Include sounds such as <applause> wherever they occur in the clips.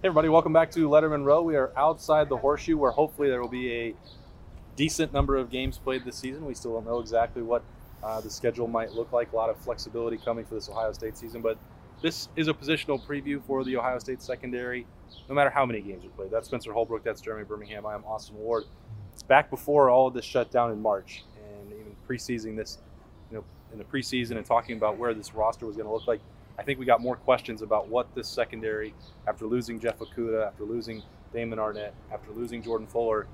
Hey everybody, welcome back to Letterman Row. We are outside the horseshoe where hopefully there will be a decent number of games played this season. We still don't know exactly what uh, the schedule might look like. A lot of flexibility coming for this Ohio State season, but this is a positional preview for the Ohio State secondary, no matter how many games are played. That's Spencer Holbrook, that's Jeremy Birmingham, I am Austin Ward. Back before all of this shut down in March and even preseasing this, you know, in the preseason and talking about where this roster was going to look like, I think we got more questions about what this secondary, after losing Jeff Okudah, after losing Damon Arnette, after losing Jordan Fuller,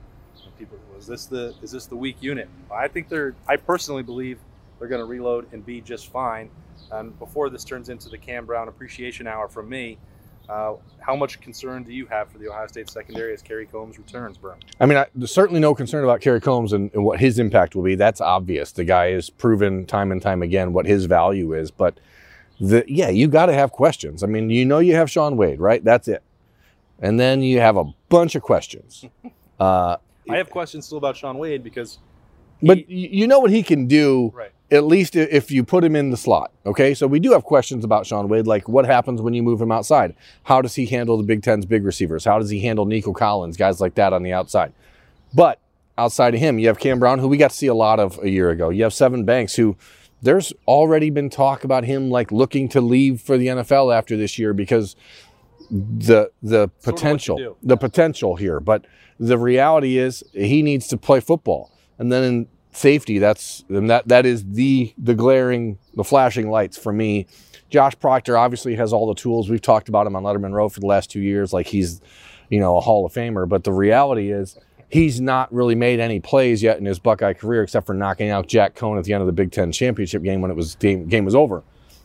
people was this the is this the weak unit? I think they're. I personally believe they're going to reload and be just fine. And before this turns into the Cam Brown appreciation hour from me, uh, how much concern do you have for the Ohio State secondary as Kerry Coombs returns, bro? I mean, I, there's certainly no concern about Kerry Coombs and, and, what his impact will be. That's obvious. The guy has proven time and time again what his value is. But the yeah, you got to have questions. I mean, you know, you have Shaun Wade, right? That's it. And then you have a bunch of questions. <laughs> Uh, I have questions still about Shaun Wade because, he, but you know what he can do. Right. At least if you put him in the slot. Okay, so we do have questions about Shaun Wade, like what happens when you move him outside? How does he handle the Big Ten's big receivers? How does he handle Nico Collins, guys like that on the outside? But outside of him, you have Cam Brown, who we got to see a lot of a year ago. You have Sevyn Banks, who there's already been talk about him like looking to leave for the NFL after this year because the the potential the potential here. But the reality is he needs to play football. And then in safety that's and that that is the the glaring the flashing lights for me. Josh Proctor obviously has all the tools. We've talked about him on Letterman Row for the last 2 years like he's you know a hall of famer. But the reality is he's not really made any plays yet in his Buckeye career except for knocking out Jack Coan at the end of the Big Ten championship game when it was game, game was over.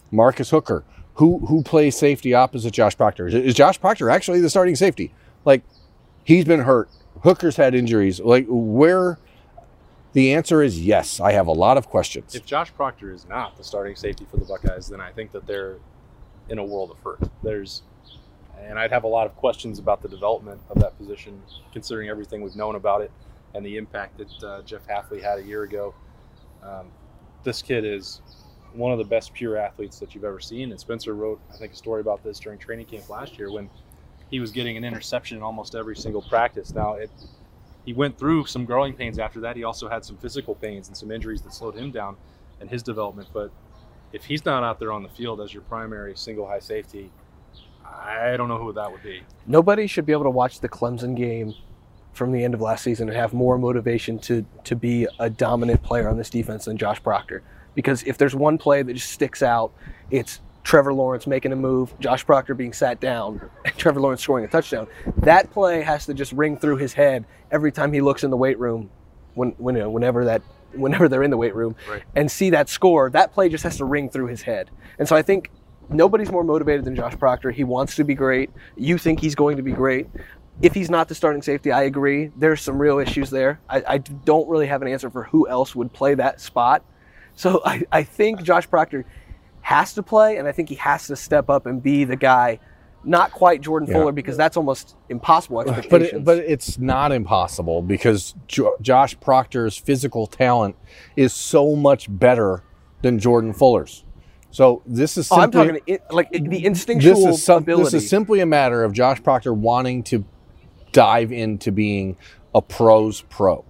Marcus Hooker, who who plays safety opposite Josh Proctor? Is, is Josh Proctor actually the starting safety? Like he's been hurt. Hooker's had injuries. Like where the answer is yes. I have a lot of questions. If Josh Proctor is not the starting safety for the Buckeyes, then I think that they're in a world of hurt. There's and I'd have a lot of questions about the development of that position, considering everything we've known about it and the impact that uh, Jeff Hafley had a year ago. Um, this kid is one of the best pure athletes that you've ever seen. And Spencer wrote, I think, a story about this during training camp last year when he was getting an interception in almost every single practice. Now, it, he went through some growing pains after that. He also had some physical pains and some injuries that slowed him down in his development. But if he's not out there on the field as your primary single high safety, I don't know who that would be. Nobody should be able to watch the Clemson game from the end of last season and have more motivation to to be a dominant player on this defense than Josh Proctor. Because if there's one play that just sticks out, it's Trevor Lawrence making a move, Josh Proctor being sat down, <laughs> and Trevor Lawrence scoring a touchdown. That play has to just ring through his head every time he looks in the weight room, when, when whenever that whenever they're in the weight room, right. and see that score. That play just has to ring through his head. And so I think nobody's more motivated than Josh Proctor. He wants to be great. You think he's going to be great. If he's not the starting safety, I agree. There's some real issues there. I, I don't really have an answer for who else would play that spot. So I, I think Josh Proctor has to play, and I think he has to step up and be the guy. Not quite Jordan yeah. Fuller because that's almost impossible expectations. But it, but it's not impossible because jo- Josh Proctor's physical talent is so much better than Jordan Fuller's. So this is simply, oh, I'm talking it, like the instinctual this is some, ability. This is simply a matter of Josh Proctor wanting to dive into being a pros pro.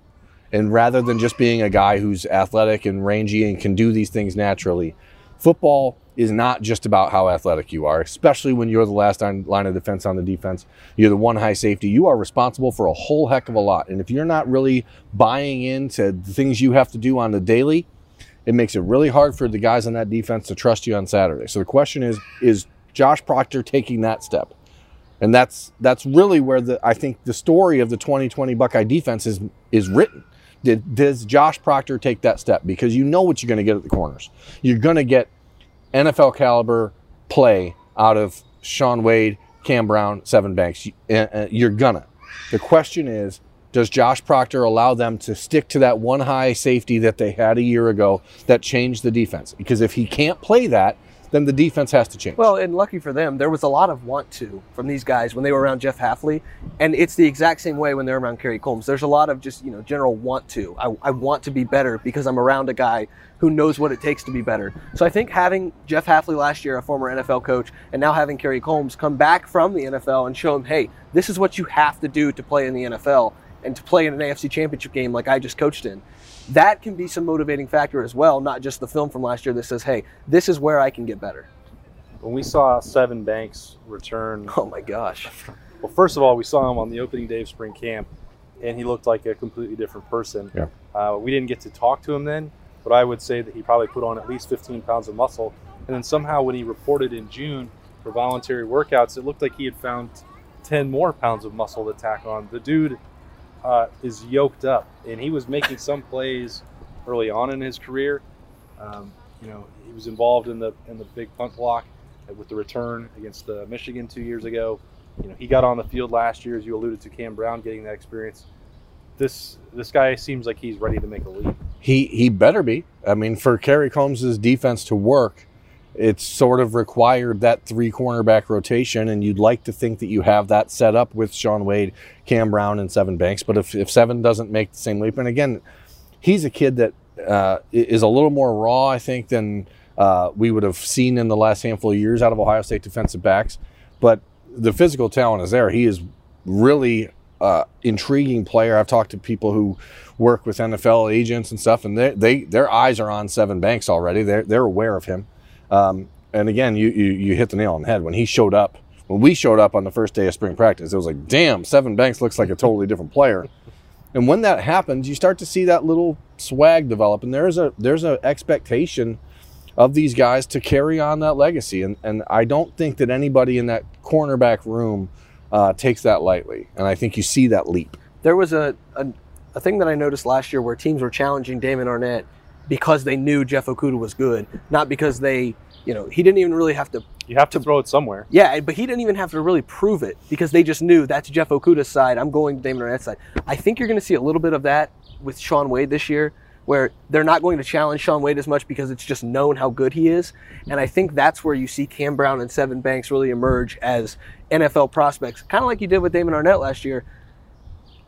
And rather than just being a guy who's athletic and rangy and can do these things naturally, football is not just about how athletic you are, especially when you're the last line of defense on the defense. You're the one high safety. You are responsible for a whole heck of a lot. And if you're not really buying into the things you have to do on the daily, it makes it really hard for the guys on that defense to trust you on Saturday. So the question is, is Josh Proctor taking that step? And that's that's really where the I think the story of the 2020 Buckeye defense is is written. Did, does Josh Proctor take that step? Because you know what you're going to get at the corners. You're going to get NFL caliber play out of Shaun Wade, Cam Brown, Sevyn Banks. Uh, uh, you're gonna. The question is, does Josh Proctor allow them to stick to that one high safety that they had a year ago that changed the defense? Because if he can't play that, then the defense has to change. Well, and lucky for them, there was a lot of want to from these guys when they were around Jeff Hafley, and it's the exact same way when they're around Kerry Coombs. There's a lot of just you know general want to. I, I want to be better because I'm around a guy who knows what it takes to be better. So I think having Jeff Hafley last year, a former NFL coach, and now having Kerry Coombs come back from the NFL and show him, hey, this is what you have to do to play in the NFL and to play in an AFC Championship game like I just coached in that can be some motivating factor as well, not just the film from last year that says, hey, this is where I can get better. When we saw Sevyn Banks return, oh my gosh. Well, first of all, we saw him on the opening day of spring camp, and he looked like a completely different person. Yeah. Uh, we didn't get to talk to him then, but I would say that he probably put on at least 15 pounds of muscle. And then somehow, when he reported in June for voluntary workouts, it looked like he had found 10 more pounds of muscle to tack on. The dude uh, is yoked up, and he was making some plays early on in his career. Um, you know, he was involved in the in the big punt block with the return against uh, Michigan two years ago. You know, he got on the field last year, as you alluded to, Cam Brown getting that experience. This this guy seems like he's ready to make a leap. He he better be. I mean, for Kerry Coombs' defense to work, it's sort of required that three cornerback rotation, and you'd like to think that you have that set up with Shaun Wade, Cam Brown, and Sevyn Banks. But if, if Sevyn doesn't make the same leap, and again, he's a kid that uh, is a little more raw, I think, than uh, we would have seen in the last handful of years out of Ohio State defensive backs. But the physical talent is there. He is really uh, intriguing player. I've talked to people who work with NFL agents and stuff, and they, they their eyes are on Sevyn Banks already. They're they're aware of him. Um, and again, you, you, you hit the nail on the head when he showed up. When we showed up on the first day of spring practice, it was like, damn, Sevyn Banks looks like a totally different player. <laughs> And when that happens, you start to see that little swag develop, and there's a there's an expectation of these guys to carry on that legacy. And and I don't think that anybody in that cornerback room uh, takes that lightly. And I think you see that leap. There was a, a a thing that I noticed last year where teams were challenging Damon Arnette because they knew Jeff Okudah was good, not because they, you know, he didn't even really have to. You have to throw it somewhere. Yeah, but he didn't even have to really prove it because they just knew that's Jeff Okudah's side. I'm going to Damon Arnette's side. I think you're going to see a little bit of that with Shaun Wade this year, where they're not going to challenge Shaun Wade as much because it's just known how good he is. And I think that's where you see Cam Brown and Sevyn Banks really emerge as NFL prospects, kind of like you did with Damon Arnette last year.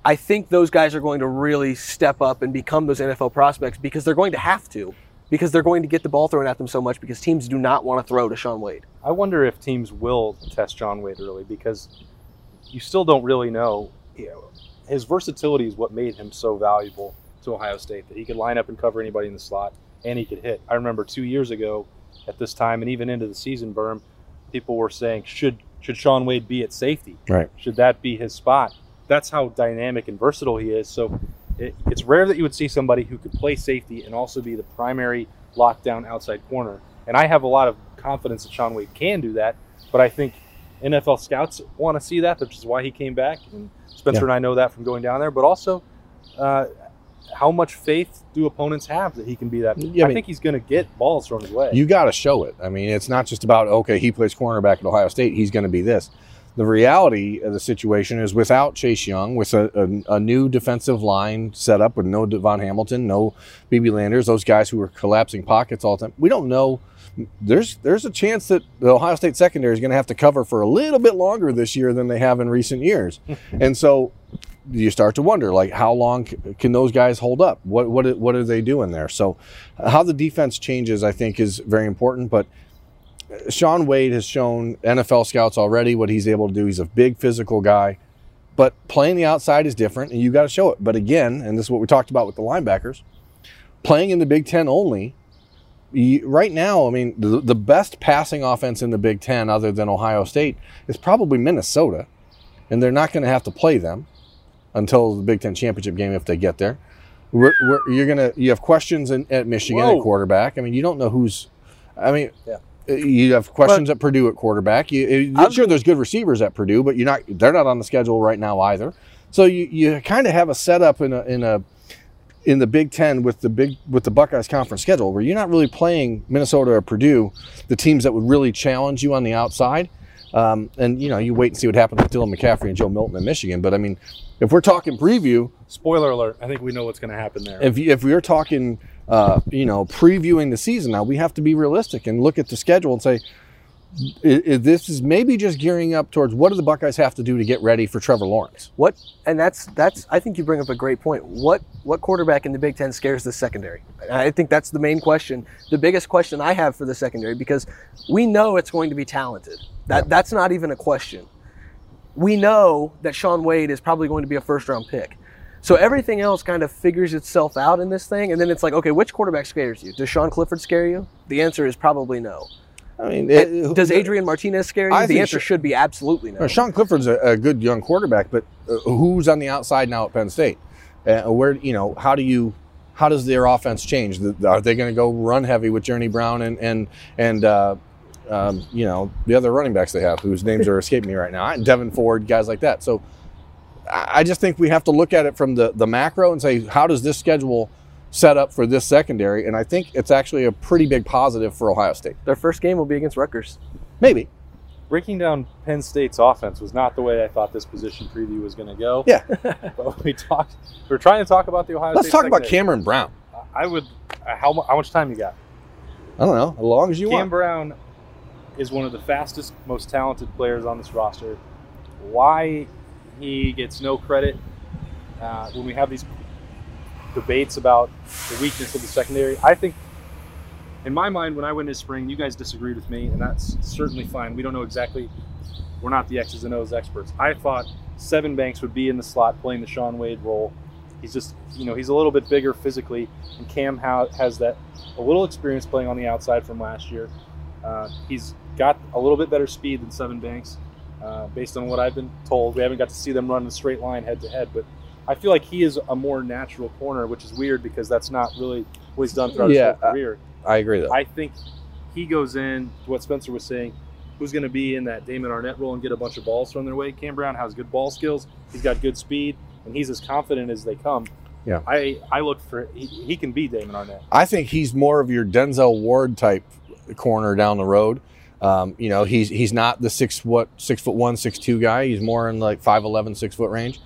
I think those guys are going to really step up and become those NFL prospects because they're going to have to, because they're going to get the ball thrown at them so much because teams do not want to throw to Shaun Wade. I wonder if teams will test Shaun Wade early because you still don't really know. You know his versatility is what made him so valuable to Ohio State that he could line up and cover anybody in the slot and he could hit. I remember two years ago at this time and even into the season, Berm, people were saying, should should Shaun Wade be at safety? Right. Should that be his spot? That's how dynamic and versatile he is. So it, it's rare that you would see somebody who could play safety and also be the primary lockdown outside corner. And I have a lot of confidence that Shaun Wade can do that. But I think NFL scouts want to see that, which is why he came back. And Spencer yeah. and I know that from going down there. But also, uh, how much faith do opponents have that he can be that? Yeah, I, I mean, think he's going to get balls thrown his way. You got to show it. I mean, it's not just about okay, he plays cornerback at Ohio State, he's going to be this the reality of the situation is without Chase Young, with a, a, a, new defensive line set up with no DaVon Hamilton, no BB Landers, those guys who are collapsing pockets all the time, we don't know. There's there's a chance that the Ohio State secondary is going to have to cover for a little bit longer this year than they have in recent years, <laughs> and so you start to wonder like how long can those guys hold up? What what what are they doing there? So how the defense changes, I think, is very important, but Shaun Wade has shown NFL scouts already what he's able to do. He's a big physical guy, but playing the outside is different, and you got to show it. But again, and this is what we talked about with the linebackers, playing in the Big Ten only. You, right now, I mean, the, the best passing offense in the Big Ten, other than Ohio State, is probably Minnesota, and they're not going to have to play them until the Big Ten championship game if they get there. We're, we're, you're gonna you have questions in, at Michigan Whoa. at quarterback. I mean, you don't know who's. I mean, yeah. Uh, you have questions but, at Purdue at quarterback. You, uh, I'm sure there's good receivers at Purdue, but you're not. They're not on the schedule right now either. So you, you kind of have a setup in a in a in the Big Ten with the big with the Buckeyes conference schedule where you're not really playing Minnesota or Purdue, the teams that would really challenge you on the outside. Um, and you know, you wait and see what happens with Dylan McCaffrey and Joe Milton in Michigan. But I mean, if we're talking preview, Spoiler alert! I think we know what's going to happen there. if if we're talking, uh, you know, previewing the season now, we have to be realistic and look at the schedule and say, i- i- this is maybe just gearing up towards what do the Buckeyes have to do to get ready for Trevor Lawrence? What and that's that's I think you bring up a great point. What what quarterback in the Big Ten scares the secondary? I think that's the main question, the biggest question I have for the secondary because we know it's going to be talented. That that's not even a question. We know that Shaun Wade is probably going to be a first round pick. So everything else kind of figures itself out in this thing, and then it's like, okay, which quarterback scares you? Does Sean Clifford scare you? The answer is probably no. I mean, it- Does Adrian Martinez scare you? I the answer Sh- should be absolutely no. Sean Clifford's a, a good young quarterback, but uh, who's on the outside now at Penn State? Uh, where you know how do you how does their offense change? Are they going to go run heavy with Journey Brown and and and uh, um, you know the other running backs they have, whose names are escaping me right now, and Devyn Ford, guys like that. So I I just think we have to look at it from the the macro and say how does this schedule set up for this secondary? And I think it's actually a pretty big positive for Ohio State. Their first game will be against Rutgers. Maybe, Breaking down Penn State's offense was not the way I thought this position preview was going to go. yeah. <laughs> But we talked. We are trying to talk about the Ohio State. Let's State talk about. Cameron Brown. I would. uh, How, how much time you got? I don't know, as long as you Cam want. Brown is one of the fastest, most talented players on this roster. Why he gets no credit uh, when we have these debates about the weakness of the secondary? I think, in my mind, when I went into spring, you guys disagreed with me, and that's certainly fine. We don't know exactly. We're not the X's and O's experts. I thought Sevyn Banks would be in the slot playing the Shaun Wade role. He's just, you know, he's a little bit bigger physically, and Cam ha- has that a little experience playing on the outside from last year. Uh, he's got a little bit better speed than Sevyn Banks, uh, based on what I've been told. We haven't got to see them run in a straight line head to head, but I feel like he is a more natural corner, which is weird because that's not really what he's done throughout Yeah, his whole career. I agree though. I think he goes in, to what Spencer was saying, who's going to be in that Damon Arnette role and get a bunch of balls thrown their way. Cam Brown has good ball skills, he's got good speed, and he's as confident as they come. Yeah. I, I look for, he, he can be Damon Arnette. I think he's more of your Denzel Ward type corner down the road. Um, you know, he's he's not the six foot six foot one, six two guy. He's more in like 5'11", six foot range,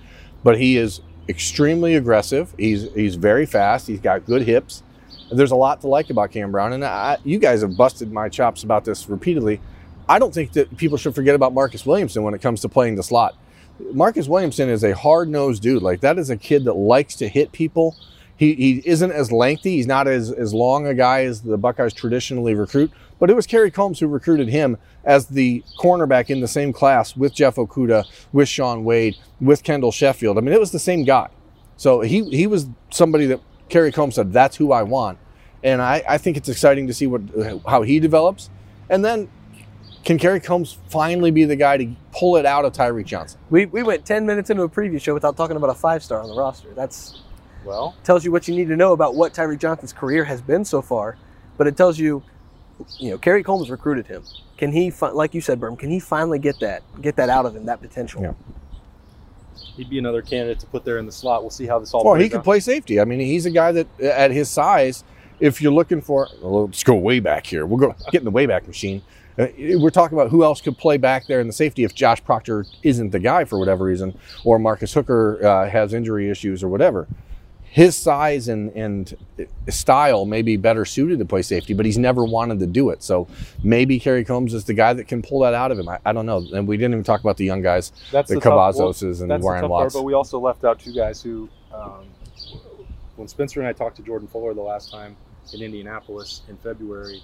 but he is extremely aggressive. He's he's very fast. He's got good hips. There's a lot to like about Cam Brown, and I, you guys have busted my chops about this repeatedly. I don't think that people should forget about Marcus Williamson when it comes to playing the slot. Marcus Williamson is a hard nosed dude. Like that is a kid that likes to hit people. He, he isn't as lengthy. He's not as, as long a guy as the Buckeyes traditionally recruit. But it was Kerry Coombs who recruited him as the cornerback in the same class with Jeff Okudah, with Shaun Wade, with Kendall Sheffield. I mean, it was the same guy. So he, he was somebody that Kerry Coombs said, that's who I want. And I, I think it's exciting to see what how he develops. And then can Kerry Coombs finally be the guy to pull it out of Tyreke Johnson? We, we went 10 minutes into a preview show without talking about a five star on the roster. That's Well, tells you what you need to know about what Tyreke Johnson's career has been so far. But it tells you, you know, Kerry Coombs recruited him. Can he, fi- like you said, Berm, can he finally get that, get that out of him, that potential? Yeah. he'd be another candidate to put there in the slot. We'll see how this all Well, plays he could out. play safety. I mean, he's a guy that at his size, if you're looking for, well, let's go way back here. We'll go <laughs> get in the way back machine. Uh, we're talking about who else could play back there in the safety if Josh Proctor isn't the guy for whatever reason, or Marcus Hooker uh, has injury issues or whatever. His size and, and style may be better suited to play safety, but he's never wanted to do it. So maybe Kerry Coombs is the guy that can pull that out of him. I, I don't know. And we didn't even talk about the young guys, That's the, the well, and Warren tough part, but we also left out two guys who, um, when Spencer and I talked to Jordan Fuller the last time in Indianapolis in February,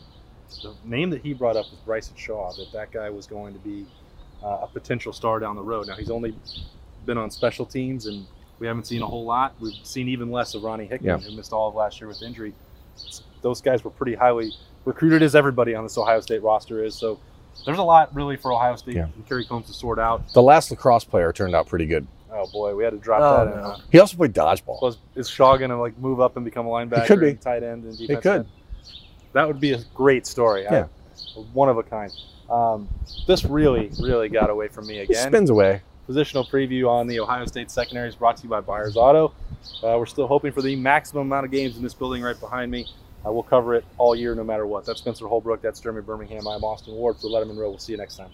the name that he brought up was Bryson Shaw. That that guy was going to be uh, a potential star down the road. Now he's only been on special teams, and we haven't seen a whole lot. We've seen even less of Ronnie Hickman, Yeah. who missed all of last year with injury. Those guys were pretty highly recruited, as everybody on this Ohio State roster is. So. There's a lot really for Ohio State Yeah. and Kerry Coombs to sort out. the last lacrosse player turned out pretty good. Oh boy, we had to drop Oh, that in. no. He also played dodgeball. Was is Shaw going to like move up and become a linebacker? could be. and tight end and defense. It could. end? That would be a great story. I- Yeah. one of a kind. Um, this really, really got away from me He again. spins away. Positional preview on the Ohio State secondaries brought to you by Buyers Auto. Uh, we're still hoping for the maximum amount of games in this building right behind me. Uh, we'll cover it all year, no matter what. That's Spencer Holbrook. That's Jeremy Birmingham. I'm Austin Ward for Letterman Row. We'll see you next time.